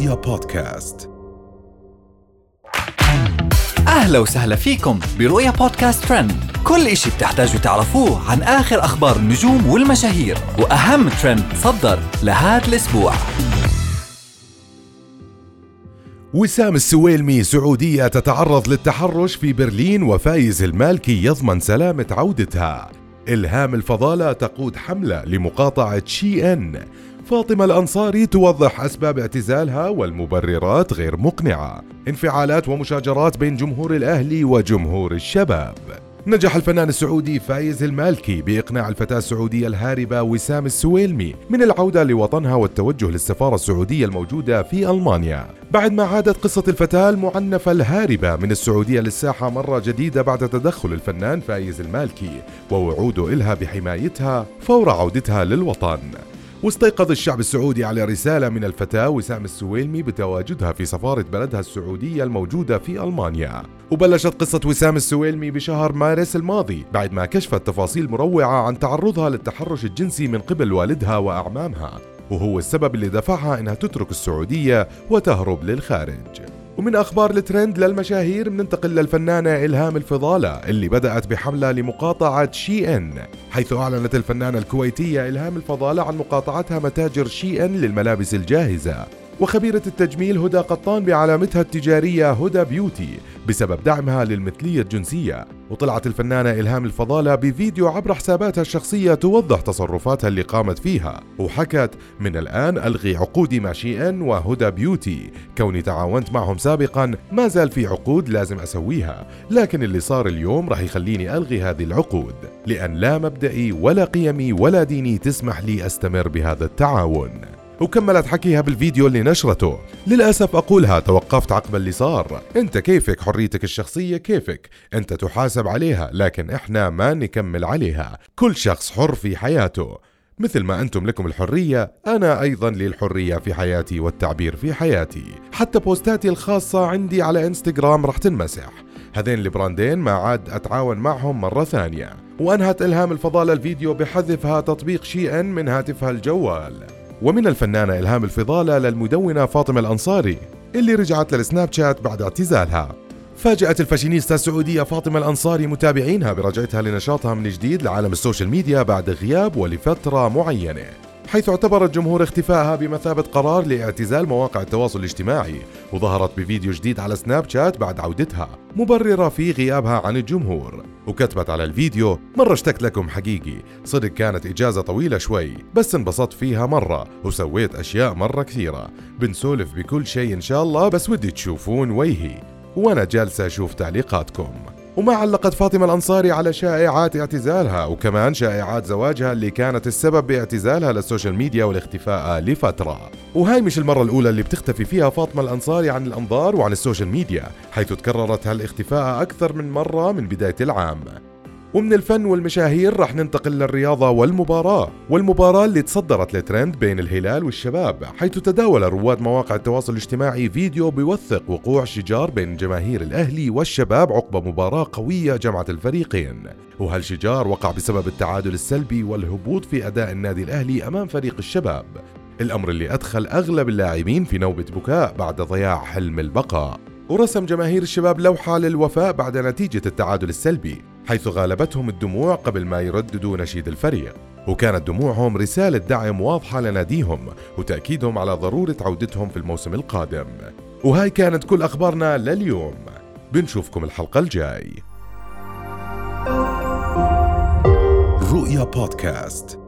رؤيا بودكاست. أهلا وسهلا فيكم برؤيا بودكاست ترند. كل إشي بتحتاجوا تعرفوه عن آخر أخبار النجوم والمشاهير وأهم ترند صدر لهذا الأسبوع. وسام السويلمي سعودية تتعرض للتحرش في برلين وفايز المالكي يضمن سلامة عودتها. إلهام الفضالة تقود حملة لمقاطعة شي إن. فاطمة الأنصاري توضح أسباب اعتزالها والمبررات غير مقنعة. انفعالات ومشاجرات بين جمهور الأهلي وجمهور الشباب. نجح الفنان السعودي فايز المالكي بإقناع الفتاة السعودية الهاربة وسام السويلمي من العودة لوطنها والتوجه للسفارة السعودية الموجودة في ألمانيا. بعد ما عادت قصة الفتاة المعنفة الهاربة من السعودية للساحة مرة جديدة بعد تدخل الفنان فايز المالكي ووعوده إلها بحمايتها فور عودتها للوطن. واستيقظ الشعب السعودي على رسالة من الفتاة وسام السويلمي بتواجدها في سفارة بلدها السعودية الموجودة في ألمانيا. وبلشت قصة وسام السويلمي بشهر مارس الماضي بعد ما كشفت تفاصيل مروعة عن تعرضها للتحرش الجنسي من قبل والدها وأعمامها وهو السبب اللي دفعها إنها تترك السعودية وتهرب للخارج. ومن أخبار الترند للمشاهير بننتقل للفنانة إلهام الفضالة اللي بدأت بحملة لمقاطعة شي إن حيث أعلنت الفنانة الكويتية إلهام الفضالة عن مقاطعتها متاجر Shein للملابس الجاهزة. وخبيرة التجميل هدى قطان بعلامتها التجارية Huda Beauty بسبب دعمها للمثلية الجنسية. وطلعت الفنانة إلهام الفضالة بفيديو عبر حساباتها الشخصية توضح تصرفاتها اللي قامت فيها. وحكت من الآن ألغي عقودي مع إن و Huda Beauty. كوني تعاونت معهم سابقا ما زال في عقود لازم أسويها. لكن اللي صار اليوم راح يخليني ألغي هذه العقود. لأن لا مبدئي ولا قيمي ولا ديني تسمح لي أستمر بهذا التعاون. وكملت حكيها بالفيديو اللي نشرته. للأسف أقولها توقفت عقب اللي صار. أنت كيفك؟ حريتك الشخصية كيفك؟ أنت تحاسب عليها لكن إحنا ما نكمل عليها. كل شخص حر في حياته. مثل ما أنتم لكم الحرية أنا أيضا لي الحرية في حياتي والتعبير في حياتي. حتى بوستاتي الخاصة عندي على إنستغرام رح تنمسح. هذين ال brandين ما عاد أتعاون معهم مرة ثانية. وأنهت إلهام الفضالة الفيديو بحذفها تطبيق شي إن من هاتفها الجوال. ومن الفنانة إلهام الفضالة للمدونة فاطمة الأنصاري اللي رجعت للسناب شات بعد اعتزالها. فاجأت الفاشينيستا السعودية فاطمة الأنصاري متابعينها برجعتها لنشاطها من جديد لعالم ال social media بعد غياب ولفترة معينة. حيث اعتبر الجمهور اختفائها بمثابة قرار لاعتزال مواقع التواصل الاجتماعي وظهرت بفيديو جديد على سناب شات بعد عودتها مبررة في غيابها عن الجمهور. وكتبت على الفيديو مرة اشتقت لكم حقيقي. صدق كانت إجازة طويلة شوي بس انبسطت فيها مرة وسويت أشياء مرة كثيرة. بنسولف بكل شيء إن شاء الله بس ودي تشوفون وجهي. وأنا جالسة أشوف تعليقاتكم. وما علقت فاطمة الأنصاري على شائعات اعتزالها وكمان شائعات زواجها اللي كانت السبب باعتزالها لل social media والاختفاء لفترة. وهاي مش المرة الأولى اللي بتختفي فيها فاطمة الأنصاري عن الأنظار وعن ال social media حيث تكررت هالاختفاء أكثر من مرة من بداية العام. ومن الفن والمشاهير رح ننتقل للرياضة والمباراة. والمباراة اللي تصدرت لترند بين الهلال والشباب حيث تداول رواد مواقع التواصل الاجتماعي فيديو بيوثق وقوع شجار بين جماهير الأهلي والشباب عقب مباراة قوية جمعت الفريقين. وهالشجار وقع بسبب التعادل السلبي والهبوط في أداء النادي الأهلي أمام فريق الشباب؟ الأمر اللي أدخل أغلب اللاعبين في نوبة بكاء بعد ضياع حلم البقاء. ورسم جماهير الشباب لوحة للوفاء بعد نتيجة التعادل السلبي. حيث غالبتهم الدموع قبل ما يرددوا نشيد الفريق. وكانت دموعهم رسالة دعم واضحة لناديهم وتأكيدهم على ضرورة عودتهم في الموسم القادم. وهاي كانت كل أخبارنا لليوم. بنشوفكم الحلقة الجاي. رؤيا بودكاست.